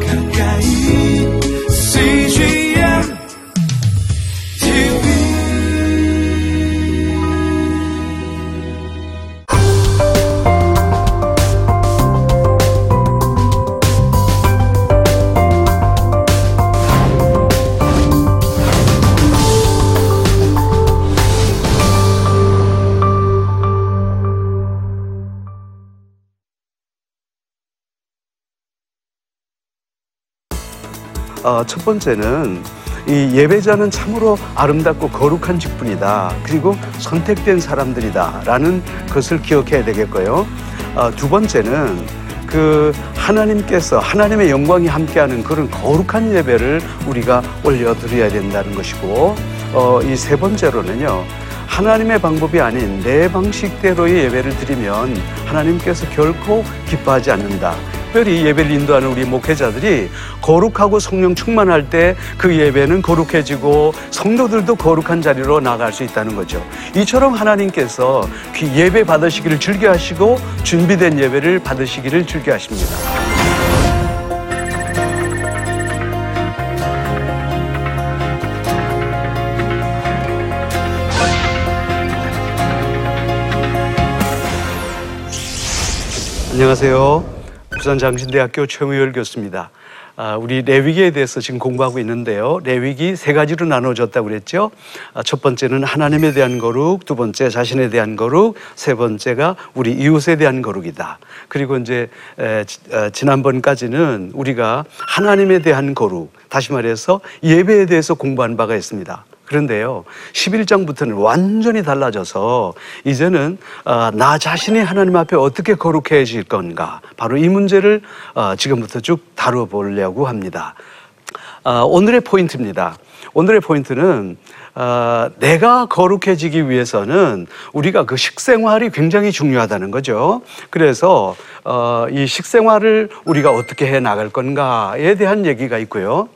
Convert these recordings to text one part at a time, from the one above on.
가까 어, 첫 번째는 이 예배자는 참으로 아름답고 거룩한 직분이다. 그리고 선택된 사람들이다 라는 것을 기억해야 되겠고요. 어, 두 번째는 그 하나님께서 하나님의 영광이 함께하는 그런 거룩한 예배를 우리가 올려드려야 된다는 것이고 어, 이 세 번째로는요. 하나님의 방법이 아닌 내 방식대로의 예배를 드리면 하나님께서 결코 기뻐하지 않는다. 특별히 예배를 인도하는 우리 목회자들이 거룩하고 성령 충만할 때 그 예배는 거룩해지고 성도들도 거룩한 자리로 나갈 수 있다는 거죠. 이처럼 하나님께서 그 예배 받으시기를 즐겨하시고 준비된 예배를 받으시기를 즐겨하십니다. 안녕하세요. 부산 장신대학교 최무열 교수입니다. 아, 우리 레위기에 대해서 지금 공부하고 있는데요. 레위기 세 가지로 나눠졌다고 그랬죠. 아, 첫 번째는 하나님에 대한 거룩, 두 번째 자신에 대한 거룩, 세 번째가 우리 이웃에 대한 거룩이다. 그리고 이제 에, 지- 어, 지난번까지는 우리가 하나님에 대한 거룩, 다시 말해서 예배에 대해서 공부한 바가 있습니다. 그런데요, 11장부터는 완전히 달라져서 이제는 어, 나 자신이 하나님 앞에 어떻게 거룩해질 건가. 바로 이 문제를 어, 지금부터 쭉 다뤄보려고 합니다. 아, 오늘의 포인트입니다. 오늘의 포인트는 아, 내가 거룩해지기 위해서는 우리가 그 식생활이 굉장히 중요하다는 거죠. 그래서 어, 이 식생활을 우리가 어떻게 해 나갈 건가에 대한 얘기가 있고요.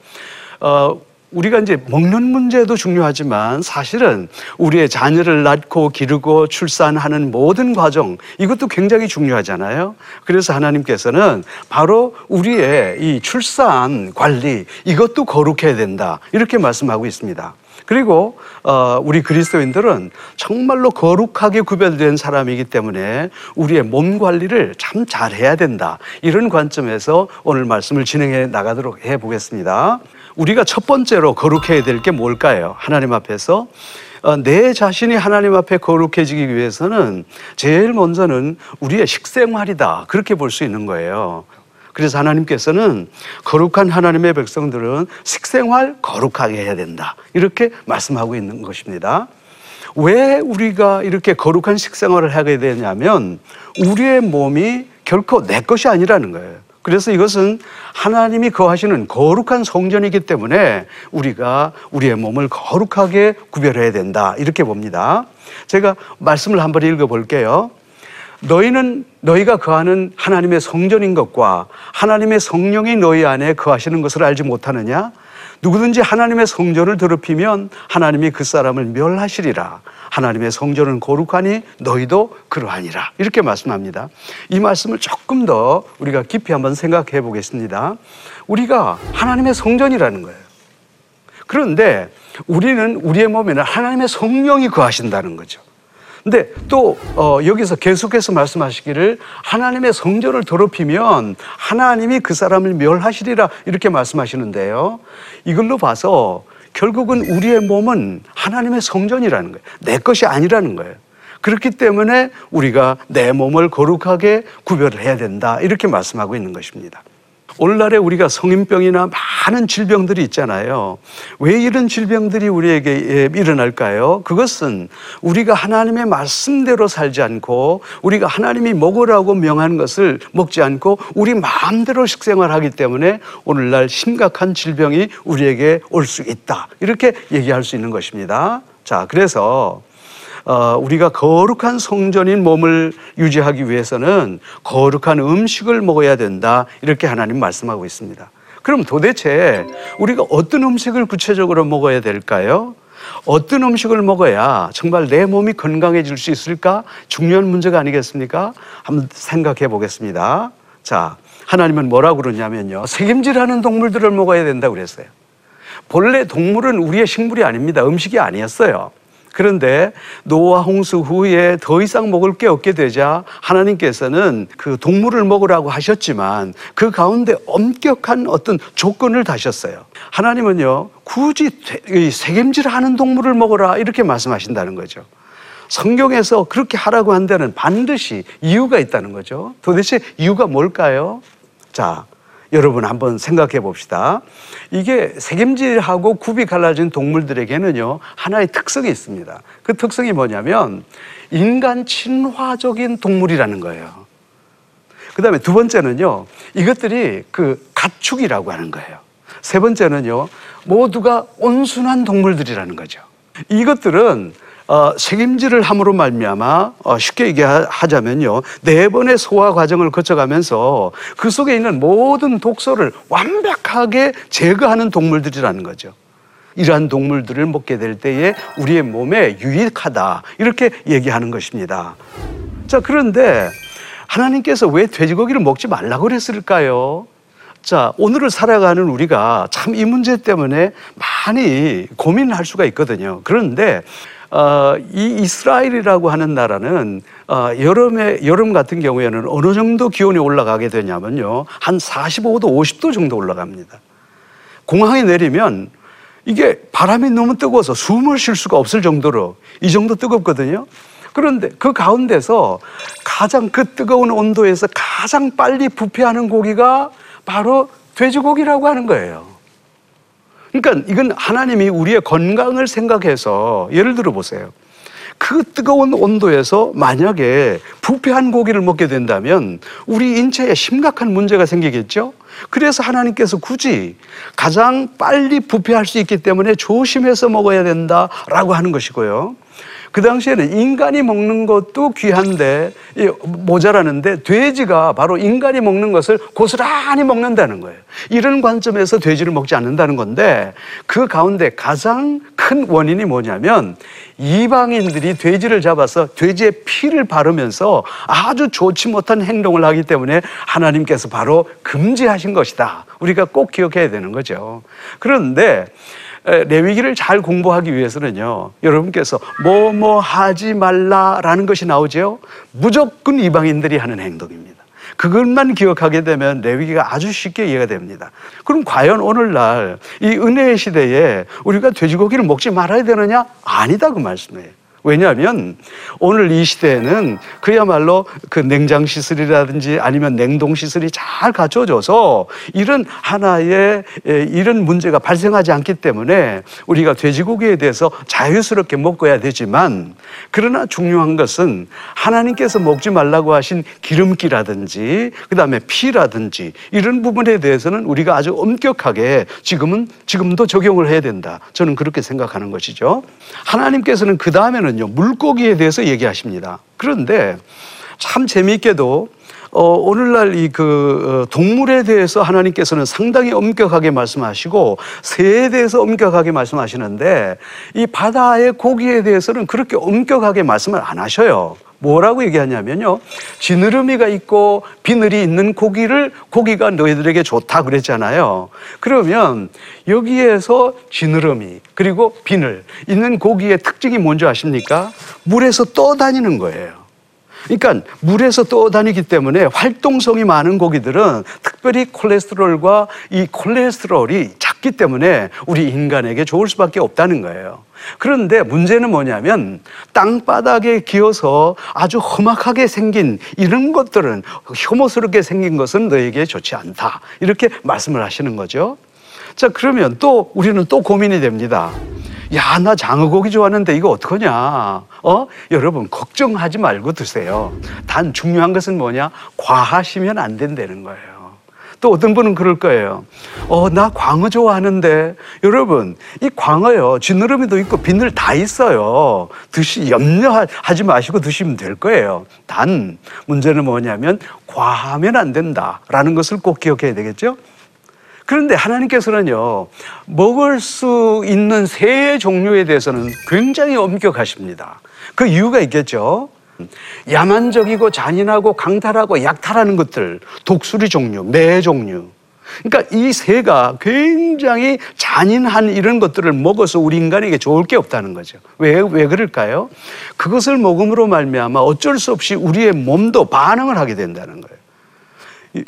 어, 우리가 이제 먹는 문제도 중요하지만 사실은 우리의 자녀를 낳고 기르고 출산하는 모든 과정 이것도 굉장히 중요하잖아요. 그래서 하나님께서는 바로 우리의 이 출산 관리 이것도 거룩해야 된다 이렇게 말씀하고 있습니다. 그리고 어, 우리 그리스도인들은 정말로 거룩하게 구별된 사람이기 때문에 우리의 몸 관리를 참 잘해야 된다 이런 관점에서 오늘 말씀을 진행해 나가도록 해 보겠습니다. 우리가 첫 번째로 거룩해야 될 게 뭘까요? 하나님 앞에서 어, 내 자신이 하나님 앞에 거룩해지기 위해서는 제일 먼저는 우리의 식생활이다 그렇게 볼 수 있는 거예요. 그래서 하나님께서는 거룩한 하나님의 백성들은 식생활 거룩하게 해야 된다. 이렇게 말씀하고 있는 것입니다. 왜 우리가 이렇게 거룩한 식생활을 하게 되냐면 우리의 몸이 결코 내 것이 아니라는 거예요. 그래서 이것은 하나님이 거하시는 거룩한 성전이기 때문에 우리가 우리의 몸을 거룩하게 구별해야 된다. 이렇게 봅니다. 제가 말씀을 한번 읽어 볼게요. 너희는 너희가 거하는 하나님의 성전인 것과 하나님의 성령이 너희 안에 거하시는 것을 알지 못하느냐? 누구든지 하나님의 성전을 더럽히면 하나님이 그 사람을 멸하시리라. 하나님의 성전은 거룩하니 너희도 그러하니라. 이렇게 말씀합니다. 이 말씀을 조금 더 우리가 깊이 한번 생각해 보겠습니다. 우리가 하나님의 성전이라는 거예요. 그런데 우리는 우리의 몸에는 하나님의 성령이 거하신다는 거죠. 근데 또 어, 여기서 계속해서 말씀하시기를 하나님의 성전을 더럽히면 하나님이 그 사람을 멸하시리라 이렇게 말씀하시는데요. 이걸로 봐서 결국은 우리의 몸은 하나님의 성전이라는 거예요. 내 것이 아니라는 거예요. 그렇기 때문에 우리가 내 몸을 거룩하게 구별을 해야 된다 이렇게 말씀하고 있는 것입니다. 오늘날에 우리가 성인병이나 많은 질병들이 있잖아요. 왜 이런 질병들이 우리에게 예, 일어날까요? 그것은 우리가 하나님의 말씀대로 살지 않고 우리가 하나님이 먹으라고 명한 것을 먹지 않고 우리 마음대로 식생활 하기 때문에 오늘날 심각한 질병이 우리에게 올 수 있다. 이렇게 얘기할 수 있는 것입니다. 자, 그래서 어, 우리가 거룩한 성전인 몸을 유지하기 위해서는 거룩한 음식을 먹어야 된다. 이렇게 하나님 말씀하고 있습니다. 그럼 도대체 우리가 어떤 음식을 구체적으로 먹어야 될까요? 어떤 음식을 먹어야 정말 내 몸이 건강해질 수 있을까? 중요한 문제가 아니겠습니까? 한번 생각해 보겠습니다. 자, 하나님은 뭐라고 그러냐면요. 색임질하는 동물들을 먹어야 된다고 그랬어요. 본래 동물은 우리의 식물이 아닙니다. 음식이 아니었어요. 그런데 노아 홍수 후에 더 이상 먹을 게 없게 되자 하나님께서는 그 동물을 먹으라고 하셨지만 그 가운데 엄격한 어떤 조건을 다셨어요. 하나님은요, 굳이 이 색임질하는 동물을 먹어라 이렇게 말씀하신다는 거죠. 성경에서 그렇게 하라고 한 데는 반드시 이유가 있다는 거죠. 도대체 이유가 뭘까요? 자, 여러분 한번 생각해 봅시다. 이게 색임질하고 굽이 갈라진 동물들에게는요, 하나의 특성이 있습니다. 그 특성이 뭐냐면, 인간 친화적인 동물이라는 거예요. 그 다음에 두 번째는요, 이것들이 그 가축이라고 하는 거예요. 세 번째는요, 모두가 온순한 동물들이라는 거죠. 이것들은 어, 책임질을 함으로 말미암아 어, 쉽게 얘기하자면요 네 번의 소화 과정을 거쳐가면서 그 속에 있는 모든 독소를 완벽하게 제거하는 동물들이라는 거죠. 이러한 동물들을 먹게 될 때에 우리의 몸에 유익하다 이렇게 얘기하는 것입니다. 자 그런데 하나님께서 왜 돼지고기를 먹지 말라고 그랬을까요? 자, 오늘을 살아가는 우리가 참 이 문제 때문에 많이 고민할 수가 있거든요. 그런데 어, 이 이스라엘이라고 하는 나라는 어, 여름에 여름 같은 경우에는 어느 정도 기온이 올라가게 되냐면요 한 45도, 50도 정도 올라갑니다. 공항에 내리면 이게 바람이 너무 뜨거워서 숨을 쉴 수가 없을 정도로 이 정도 뜨겁거든요. 그런데 그 가운데서 가장 그 뜨거운 온도에서 가장 빨리 부패하는 고기가 바로 돼지고기라고 하는 거예요. 그러니까 이건 하나님이 우리의 건강을 생각해서 예를 들어 보세요. 그 뜨거운 온도에서 만약에 부패한 고기를 먹게 된다면 우리 인체에 심각한 문제가 생기겠죠? 그래서 하나님께서 굳이 가장 빨리 부패할 수 있기 때문에 조심해서 먹어야 된다라고 하는 것이고요. 그 당시에는 인간이 먹는 것도 귀한데 모자라는데 돼지가 바로 인간이 먹는 것을 고스란히 먹는다는 거예요. 이런 관점에서 돼지를 먹지 않는다는 건데 그 가운데 가장 큰 원인이 뭐냐면 이방인들이 돼지를 잡아서 돼지의 피를 바르면서 아주 좋지 못한 행동을 하기 때문에 하나님께서 바로 금지하신 것이다. 우리가 꼭 기억해야 되는 거죠. 그런데 레위기를 잘 공부하기 위해서는요, 여러분께서 뭐뭐 하지 말라라는 것이 나오죠. 무조건 이방인들이 하는 행동입니다. 그것만 기억하게 되면 레위기가 아주 쉽게 이해가 됩니다. 그럼 과연 오늘날 이 은혜의 시대에 우리가 돼지고기를 먹지 말아야 되느냐? 아니다 그 말씀이에요. 왜냐하면 오늘 이 시대에는 그야말로 그 냉장 시설이라든지 아니면 냉동 시설이 잘 갖춰져서 이런 하나의 이런 문제가 발생하지 않기 때문에 우리가 돼지고기에 대해서 자유스럽게 먹어야 되지만 그러나 중요한 것은 하나님께서 먹지 말라고 하신 기름기라든지 그다음에 피라든지 이런 부분에 대해서는 우리가 아주 엄격하게 지금은 지금도 적용을 해야 된다. 저는 그렇게 생각하는 것이죠. 하나님께서는 그 다음에는 보면요 물고기에 대해서 얘기하십니다. 그런데 참 재미있게도 어, 오늘날 이그 어, 동물에 대해서 하나님께서는 상당히 엄격하게 말씀하시고 새에 대해서 엄격하게 말씀하시는데 이 바다의 고기에 대해서는 그렇게 엄격하게 말씀을 안 하셔요. 뭐라고 얘기하냐면요. 지느러미가 있고 비늘이 있는 고기를 고기가 너희들에게 좋다 그랬잖아요. 그러면 여기에서 지느러미 그리고 비늘 있는 고기의 특징이 뭔지 아십니까? 물에서 떠다니는 거예요. 그러니까 물에서 떠다니기 때문에 활동성이 많은 고기들은 특별히 콜레스테롤과 이 콜레스테롤이 작기 때문에 우리 인간에게 좋을 수밖에 없다는 거예요. 그런데 문제는 뭐냐면 땅바닥에 기어서 아주 험악하게 생긴 이런 것들은 혐오스럽게 생긴 것은 너에게 좋지 않다. 이렇게 말씀을 하시는 거죠. 자, 그러면 또 우리는 또 고민이 됩니다. 야, 나 장어고기 좋아하는데 이거 어떡하냐. 어? 여러분, 걱정하지 말고 드세요. 단 중요한 것은 뭐냐? 과하시면 안 된다는 거예요. 또 어떤 분은 그럴 거예요. 어, 나 광어 좋아하는데. 여러분, 이 광어요. 쥐느러미도 있고 비늘 다 있어요. 드시, 염려하지 마시고 드시면 될 거예요. 단, 문제는 뭐냐면, 과하면 안 된다라는 것을 꼭 기억해야 되겠죠? 그런데 하나님께서는요, 먹을 수 있는 새 종류에 대해서는 굉장히 엄격하십니다. 그 이유가 있겠죠. 야만적이고 잔인하고 강탈하고 약탈하는 것들, 독수리 종류, 매 종류. 그러니까 이 새가 굉장히 잔인한 이런 것들을 먹어서 우리 인간에게 좋을 게 없다는 거죠. 왜, 왜 그럴까요? 그것을 먹음으로 말미암아 어쩔 수 없이 우리의 몸도 반응을 하게 된다는 거예요.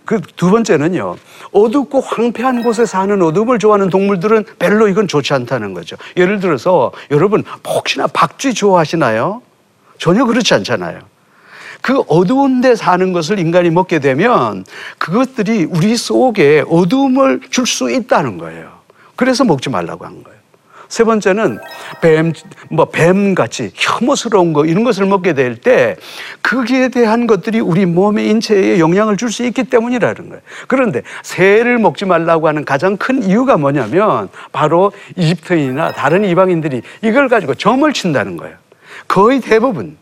그 두 번째는요, 어둡고 황폐한 곳에 사는 어둠을 좋아하는 동물들은 별로 이건 좋지 않다는 거죠. 예를 들어서 여러분 혹시나 박쥐 좋아하시나요? 전혀 그렇지 않잖아요. 그 어두운 데 사는 것을 인간이 먹게 되면 그것들이 우리 속에 어둠을 줄 수 있다는 거예요. 그래서 먹지 말라고 한 거예요. 세 번째는 뱀, 뭐, 뱀같이 혐오스러운 거, 이런 것을 먹게 될 때, 거기에 대한 것들이 우리 몸의 인체에 영향을 줄 수 있기 때문이라는 거예요. 그런데 새를 먹지 말라고 하는 가장 큰 이유가 뭐냐면, 바로 이집트인이나 다른 이방인들이 이걸 가지고 점을 친다는 거예요. 거의 대부분.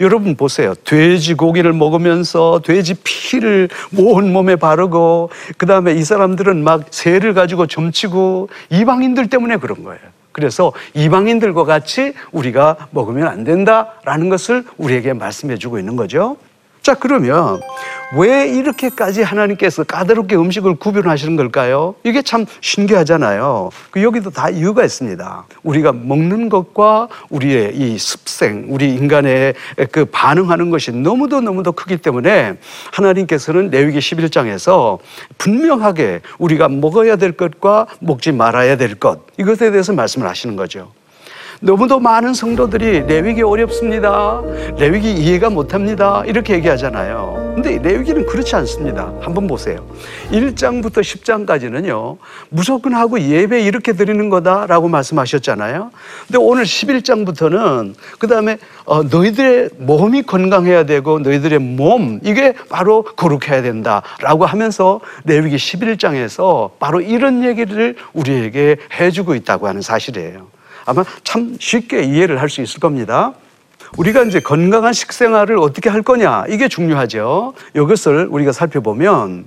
여러분 보세요. 돼지 고기를 먹으면서 돼지 피를 온 몸에 바르고 그다음에 이 사람들은 막 새를 가지고 점치고 이방인들 때문에 그런 거예요. 그래서 이방인들과 같이 우리가 먹으면 안 된다라는 것을 우리에게 말씀해 주고 있는 거죠. 자, 그러면 왜 이렇게까지 하나님께서 까다롭게 음식을 구별하시는 걸까요? 이게 참 신기하잖아요. 그 여기도 다 이유가 있습니다. 우리가 먹는 것과 우리의 이 습생, 우리 인간의 그 반응하는 것이 너무도 너무도 크기 때문에 하나님께서는 레위기 11장에서 분명하게 우리가 먹어야 될 것과 먹지 말아야 될 것, 이것에 대해서 말씀을 하시는 거죠. 너무도 많은 성도들이 레위기 어렵습니다. 레위기 이해가 못합니다. 이렇게 얘기하잖아요. 근데 레위기는 그렇지 않습니다. 한번 보세요. 1장부터 10장까지는요, 무조건 하고 예배 이렇게 드리는 거다라고 말씀하셨잖아요. 근데 오늘 11장부터는 그 다음에 어, 너희들의 몸이 건강해야 되고 너희들의 몸, 이게 바로 거룩해야 된다라고 하면서 레위기 11장에서 바로 이런 얘기를 우리에게 해 주고 있다고 하는 사실이에요. 아마 참 쉽게 이해를 할 수 있을 겁니다. 우리가 이제 건강한 식생활을 어떻게 할 거냐 이게 중요하죠. 이것을 우리가 살펴보면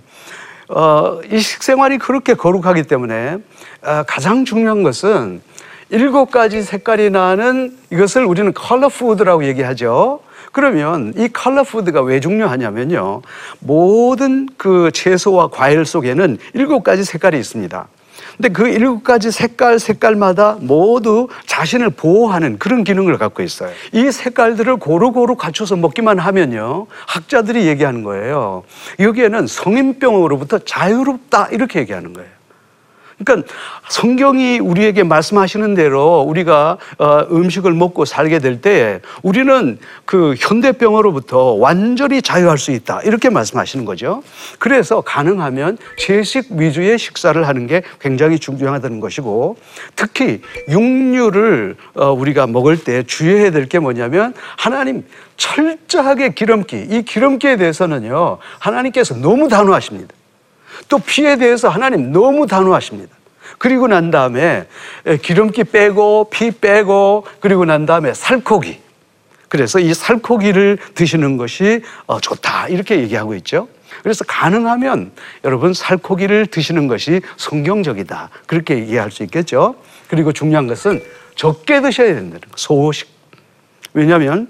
어, 이 식생활이 그렇게 거룩하기 때문에 어, 가장 중요한 것은 일곱 가지 색깔이 나는 이것을 우리는 컬러 푸드라고 얘기하죠. 그러면 이 컬러 푸드가 왜 중요하냐면요. 모든 그 채소와 과일 속에는 일곱 가지 색깔이 있습니다. 근데 그 일곱 가지 색깔 색깔마다 모두 자신을 보호하는 그런 기능을 갖고 있어요. 이 색깔들을 고루고루 갖춰서 먹기만 하면요. 학자들이 얘기하는 거예요. 여기에는 성인병으로부터 자유롭다 이렇게 얘기하는 거예요. 그러니까 성경이 우리에게 말씀하시는 대로 우리가 어, 음식을 먹고 살게 될 때 우리는 그 현대병으로부터 완전히 자유할 수 있다. 이렇게 말씀하시는 거죠. 그래서 가능하면 채식 위주의 식사를 하는 게 굉장히 중요하다는 것이고 특히 육류를 어, 우리가 먹을 때 주의해야 될 게 뭐냐면 하나님 철저하게 기름기, 이 기름기에 대해서는요, 하나님께서 너무 단호하십니다. 또 피에 대해서 하나님 너무 단호하십니다. 그리고 난 다음에 기름기 빼고 피 빼고 그리고 난 다음에 살코기. 그래서 이 살코기를 드시는 것이 어, 좋다. 이렇게 얘기하고 있죠. 그래서 가능하면 여러분 살코기를 드시는 것이 성경적이다. 그렇게 얘기할 수 있겠죠. 그리고 중요한 것은 적게 드셔야 된다는 거. 소식. 왜냐하면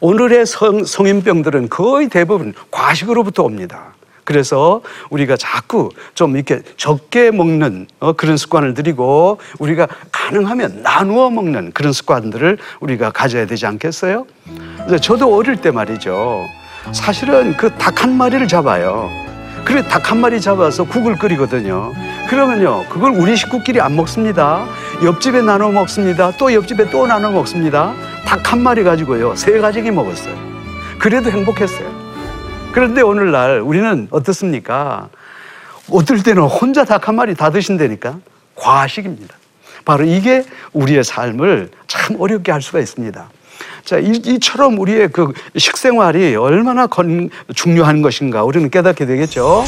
오늘의 성, 성인병들은 거의 대부분 과식으로부터 옵니다. 그래서 우리가 자꾸 좀 이렇게 적게 먹는 어, 그런 습관을 들이고 우리가 가능하면 나누어 먹는 그런 습관들을 우리가 가져야 되지 않겠어요? 저도 어릴 때 말이죠. 사실은 그 닭 한 마리를 잡아요. 그래 닭 한 마리 잡아서 국을 끓이거든요. 그러면요, 그걸 우리 식구끼리 안 먹습니다. 옆집에 나눠 먹습니다. 또 옆집에 또 나눠 먹습니다. 닭 한 마리 가지고요, 세 가족이 먹었어요. 그래도 행복했어요. 그런데 오늘날 우리는 어떻습니까? 어떨 때는 혼자 닭 한 마리 다 드신다니까 과식입니다. 바로 이게 우리의 삶을 참 어렵게 할 수가 있습니다. 자, 이, 처럼 우리의 그 식생활이 얼마나 건, 중요한 것인가 우리는 깨닫게 되겠죠.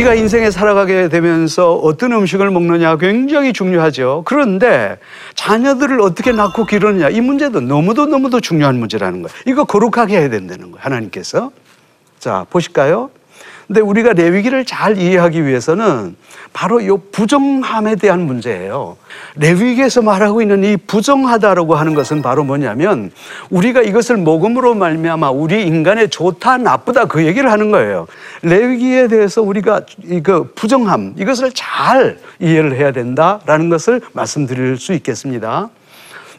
우리가 인생에 살아가게 되면서 어떤 음식을 먹느냐 굉장히 중요하죠. 그런데 자녀들을 어떻게 낳고 기르느냐 이 문제도 너무도 너무도 중요한 문제라는 거예요. 이거 거룩하게 해야 된다는 거예요. 하나님께서. 자, 보실까요? 근데 우리가 레위기를 잘 이해하기 위해서는 바로 이 부정함에 대한 문제예요. 레위기에서 말하고 있는 이 부정하다라고 하는 것은 바로 뭐냐면 우리가 이것을 먹음으로 말미암아 우리 인간의 좋다 나쁘다 그 얘기를 하는 거예요. 레위기에 대해서 우리가 이거 부정함 이것을 잘 이해를 해야 된다라는 것을 말씀드릴 수 있겠습니다.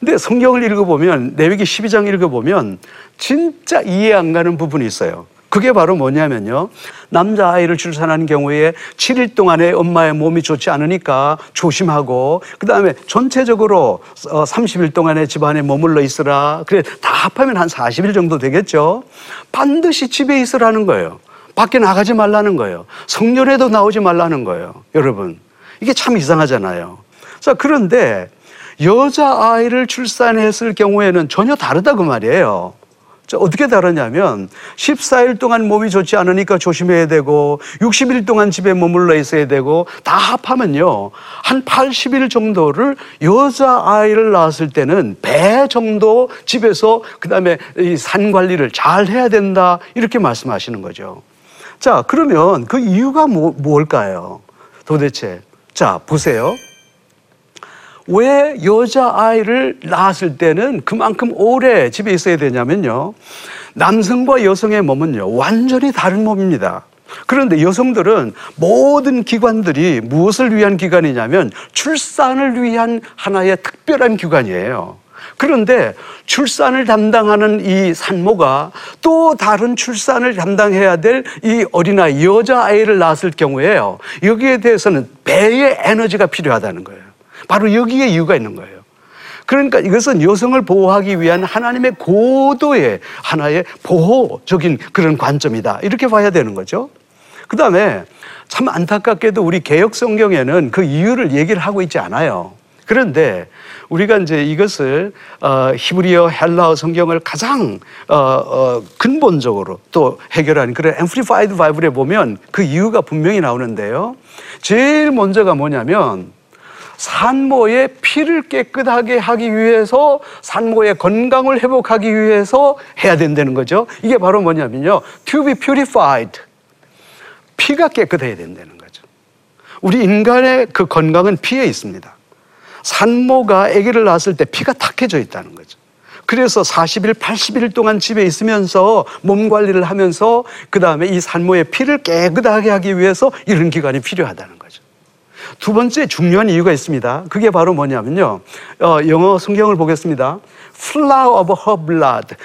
근데 성경을 읽어보면 레위기 12장 읽어보면 진짜 이해 안 가는 부분이 있어요. 그게 바로 뭐냐면요. 남자아이를 출산하는 경우에 7일 동안에 엄마의 몸이 좋지 않으니까 조심하고, 그 다음에 전체적으로 30일 동안에 집안에 머물러 있으라. 그래, 다 합하면 한 40일 정도 되겠죠. 반드시 집에 있으라는 거예요. 밖에 나가지 말라는 거예요. 성년에도 나오지 말라는 거예요. 여러분. 이게 참 이상하잖아요. 자, 그런데 여자아이를 출산했을 경우에는 전혀 다르다 그 말이에요. 어떻게 다르냐면 14일 동안 몸이 좋지 않으니까 조심해야 되고 60일 동안 집에 머물러 있어야 되고 다 합하면요. 한 80일 정도를 여자 아이를 낳았을 때는 배 정도 집에서 그다음에 이 산 관리를 잘 해야 된다. 이렇게 말씀하시는 거죠. 자, 그러면 그 이유가 뭐, 뭘까요? 도대체. 자, 보세요. 왜 여자아이를 낳았을 때는 그만큼 오래 집에 있어야 되냐면요. 남성과 여성의 몸은요, 완전히 다른 몸입니다. 그런데 여성들은 모든 기관들이 무엇을 위한 기관이냐면 출산을 위한 하나의 특별한 기관이에요. 그런데 출산을 담당하는 이 산모가 또 다른 출산을 담당해야 될 이 어린아이, 여자아이를 낳았을 경우에요. 여기에 대해서는 배의 에너지가 필요하다는 거예요. 바로 여기에 이유가 있는 거예요. 그러니까 이것은 여성을 보호하기 위한 하나님의 고도의 하나의 보호적인 그런 관점이다. 이렇게 봐야 되는 거죠. 그 다음에 참 안타깝게도 우리 개혁 성경에는 그 이유를 얘기를 하고 있지 않아요. 그런데 우리가 이제 이것을 어, 히브리어 헬라어 성경을 가장 어, 어, 근본적으로 또 해결하는 그런 Amplified Bible에 보면 그 이유가 분명히 나오는데요. 제일 먼저가 뭐냐면 산모의 피를 깨끗하게 하기 위해서 산모의 건강을 회복하기 위해서 해야 된다는 거죠. 이게 바로 뭐냐면요. to be purified. 피가 깨끗해야 된다는 거죠. 우리 인간의 그 건강은 피에 있습니다. 산모가 아기를 낳았을 때 피가 탁해져 있다는 거죠. 그래서 40일, 80일 동안 집에 있으면서 몸 관리를 하면서 그 다음에 이 산모의 피를 깨끗하게 하기 위해서 이런 기관이 필요하다는 거죠. 두 번째 중요한 이유가 있습니다. 그게 바로 뭐냐면요. 어, 영어 성경을 보겠습니다. flow of her blood.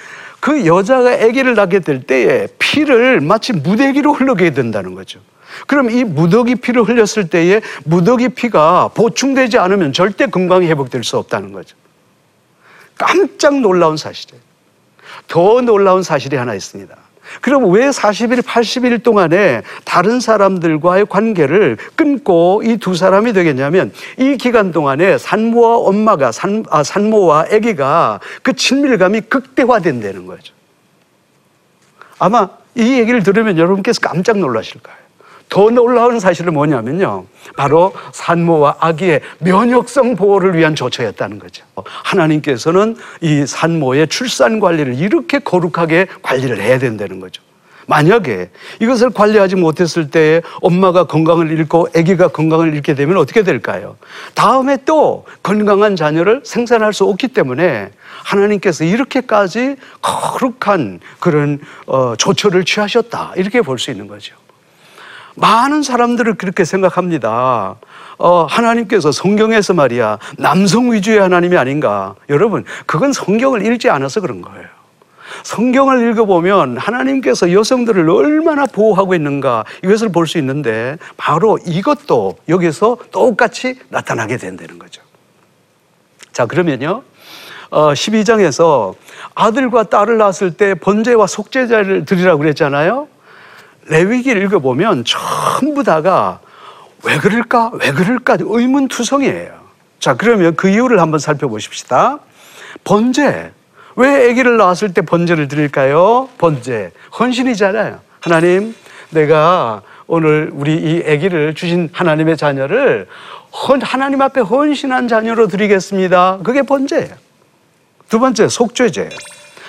그 여자가 아기를 낳게 될 때에 피를 마치 무더기로 흘러게 된다는 거죠. 그럼 이 무더기 피를 흘렸을 때에 무더기 피가 보충되지 않으면 절대 건강이 회복될 수 없다는 거죠. 깜짝 놀라운 사실이에요. 더 놀라운 사실이 하나 있습니다. 그럼 왜 40일, 80일 동안에 다른 사람들과의 관계를 끊고 이 두 사람이 되겠냐면 이 기간 동안에 산모와 엄마가, 산, 아, 산모와 아기가 그 친밀감이 극대화된다는 거죠. 아마 이 얘기를 들으면 여러분께서 깜짝 놀라실 거예요. 더 놀라운 사실은 뭐냐면요. 바로 산모와 아기의 면역성 보호를 위한 조처였다는 거죠. 하나님께서는 이 산모의 출산 관리를 이렇게 거룩하게 관리를 해야 된다는 거죠. 만약에 이것을 관리하지 못했을 때 엄마가 건강을 잃고 아기가 건강을 잃게 되면 어떻게 될까요? 다음에 또 건강한 자녀를 생산할 수 없기 때문에 하나님께서 이렇게까지 거룩한 그런 어, 조처를 취하셨다 이렇게 볼 수 있는 거죠. 많은 사람들을 그렇게 생각합니다. 어, 하나님께서 성경에서 말이야, 남성 위주의 하나님이 아닌가. 여러분, 그건 성경을 읽지 않아서 그런 거예요. 성경을 읽어보면 하나님께서 여성들을 얼마나 보호하고 있는가 이것을 볼 수 있는데 바로 이것도 여기서 똑같이 나타나게 된다는 거죠. 자, 그러면요. 어, 12장에서 아들과 딸을 낳았을 때 번제와 속죄자를 드리라고 그랬잖아요. 레위기를 읽어보면 전부 다가 왜 그럴까? 왜 그럴까? 의문투성이에요. 자, 그러면 그 이유를 한번 살펴보십시다. 번제. 왜 아기를 낳았을 때 번제를 드릴까요? 번제. 헌신이잖아요. 하나님, 내가 오늘 우리 이 아기를 주신 하나님의 자녀를 헌, 하나님 앞에 헌신한 자녀로 드리겠습니다. 그게 번제예요. 두 번째, 속죄제예요.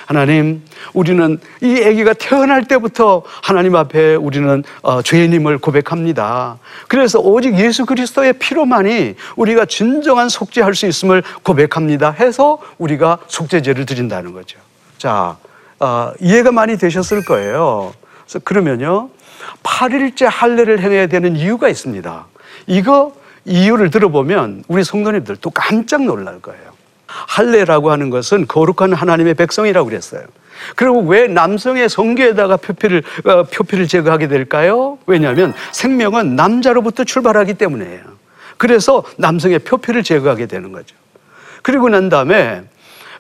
하나님, 우리는 이 아기가 태어날 때부터 하나님 앞에 우리는 어, 죄인임을 고백합니다. 그래서 오직 예수 그리스도의 피로만이 우리가 진정한 속죄할 수 있음을 고백합니다. 해서 우리가 속죄제를 드린다는 거죠. 자, 어, 이해가 많이 되셨을 거예요. 그래서 그러면요, 8일째 할례를 행해야 되는 이유가 있습니다. 이거 이유를 들어보면 우리 성도님들 또 깜짝 놀랄 거예요. 할례라고 하는 것은 거룩한 하나님의 백성이라고 그랬어요. 그리고 왜 남성의 성교에다가 표피를 어, 표피를 제거하게 될까요? 왜냐하면 생명은 남자로부터 출발하기 때문이에요. 그래서 남성의 표피를 제거하게 되는 거죠. 그리고 난 다음에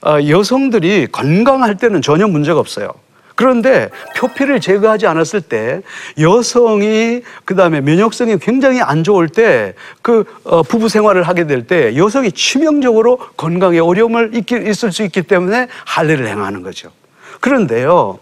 어, 여성들이 건강할 때는 전혀 문제가 없어요. 그런데 표피를 제거하지 않았을 때 여성이 그다음에 면역성이 굉장히 안 좋을 때 그 부부 생활을 하게 될 때 여성이 치명적으로 건강에 어려움을 있을 수 있기 때문에 할례를 행하는 거죠. 그런데요.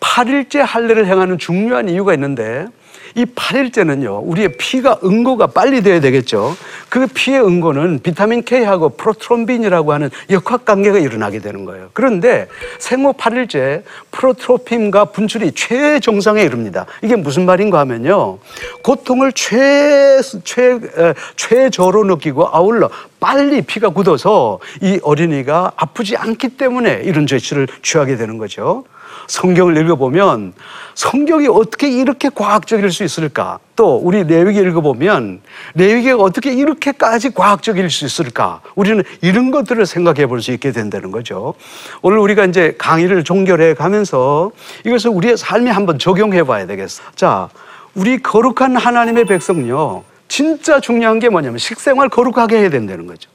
8일째 할례를 행하는 중요한 이유가 있는데 이 8일째는요, 우리의 피가 응고가 빨리 돼야 되겠죠. 그 피의 응고는 비타민 K하고 프로트롬빈이라고 하는 역학 관계가 일어나게 되는 거예요. 그런데 생후 8일째 프로트로핀과 분출이 최정상에 이릅니다. 이게 무슨 말인가 하면요. 고통을 최, 최, 에, 최저로 느끼고 아울러 빨리 피가 굳어서 이 어린이가 아프지 않기 때문에 이런 조치를 취하게 되는 거죠. 성경을 읽어보면 성경이 어떻게 이렇게 과학적일 수 있을까? 또 우리 레위기 읽어보면 레위기가 어떻게 이렇게까지 과학적일 수 있을까? 우리는 이런 것들을 생각해 볼 수 있게 된다는 거죠. 오늘 우리가 이제 강의를 종결해 가면서 이것을 우리의 삶에 한번 적용해 봐야 되겠어. 자, 우리 거룩한 하나님의 백성요. 진짜 중요한 게 뭐냐면 식생활 거룩하게 해야 된다는 거죠.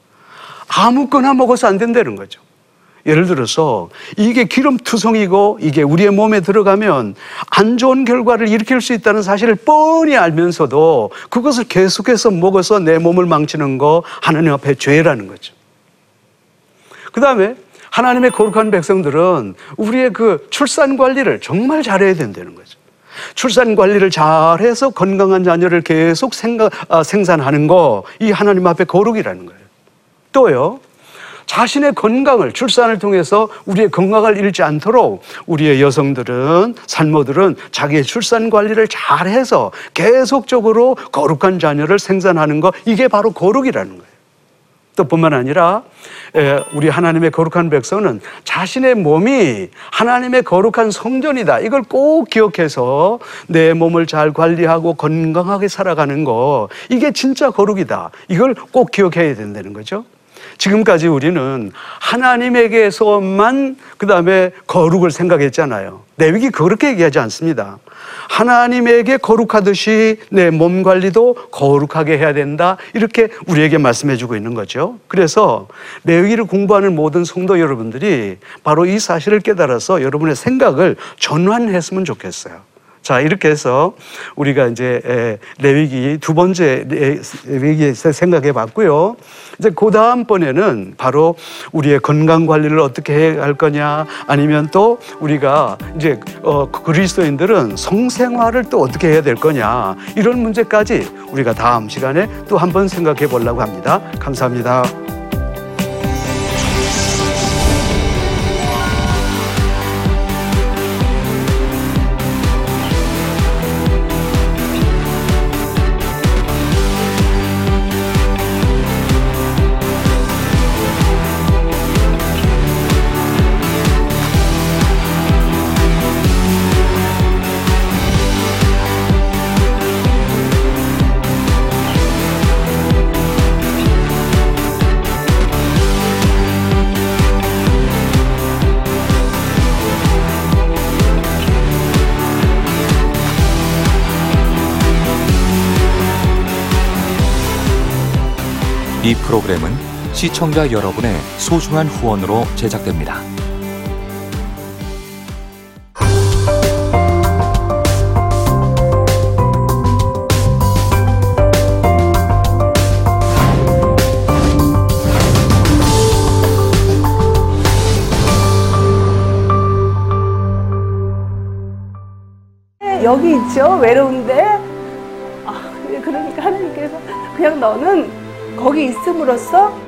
아무거나 먹어서 안 된다는 거죠. 예를 들어서 이게 기름투성이고 이게 우리의 몸에 들어가면 안 좋은 결과를 일으킬 수 있다는 사실을 뻔히 알면서도 그것을 계속해서 먹어서 내 몸을 망치는 거 하나님 앞에 죄라는 거죠. 그 다음에 하나님의 거룩한 백성들은 우리의 그 출산 관리를 정말 잘해야 된다는 거죠. 출산 관리를 잘해서 건강한 자녀를 계속 생각, 아, 생산하는 거, 이 하나님 앞에 거룩이라는 거예요. 또요, 자신의 건강을 출산을 통해서 우리의 건강을 잃지 않도록 우리의 여성들은 산모들은 자기의 출산 관리를 잘해서 계속적으로 거룩한 자녀를 생산하는 거 이게 바로 거룩이라는 거예요. 또 뿐만 아니라 우리 하나님의 거룩한 백성은 자신의 몸이 하나님의 거룩한 성전이다. 이걸 꼭 기억해서 내 몸을 잘 관리하고 건강하게 살아가는 거 이게 진짜 거룩이다. 이걸 꼭 기억해야 된다는 거죠. 지금까지 우리는 하나님에게서만 그 다음에 거룩을 생각했잖아요. 내위기 그렇게 얘기하지 않습니다. 하나님에게 거룩하듯이 내 몸 관리도 거룩하게 해야 된다. 이렇게 우리에게 말씀해 주고 있는 거죠. 그래서 내위기를 공부하는 모든 성도 여러분들이 바로 이 사실을 깨달아서 여러분의 생각을 전환했으면 좋겠어요. 자, 이렇게 해서 우리가 이제 레위기 두 번째 레위기에서 생각해 봤고요. 이제 그 다음번에는 바로 우리의 건강 관리를 어떻게 해야 할 거냐 아니면 또 우리가 이제 어, 그리스도인들은 성생활을 또 어떻게 해야 될 거냐 이런 문제까지 우리가 다음 시간에 또 한번 생각해 보려고 합니다. 감사합니다. 시청자 여러분의 소중한 후원으로 제작됩니다. 여기 있죠. 외로운데 그냥 너는 거기 있음으로써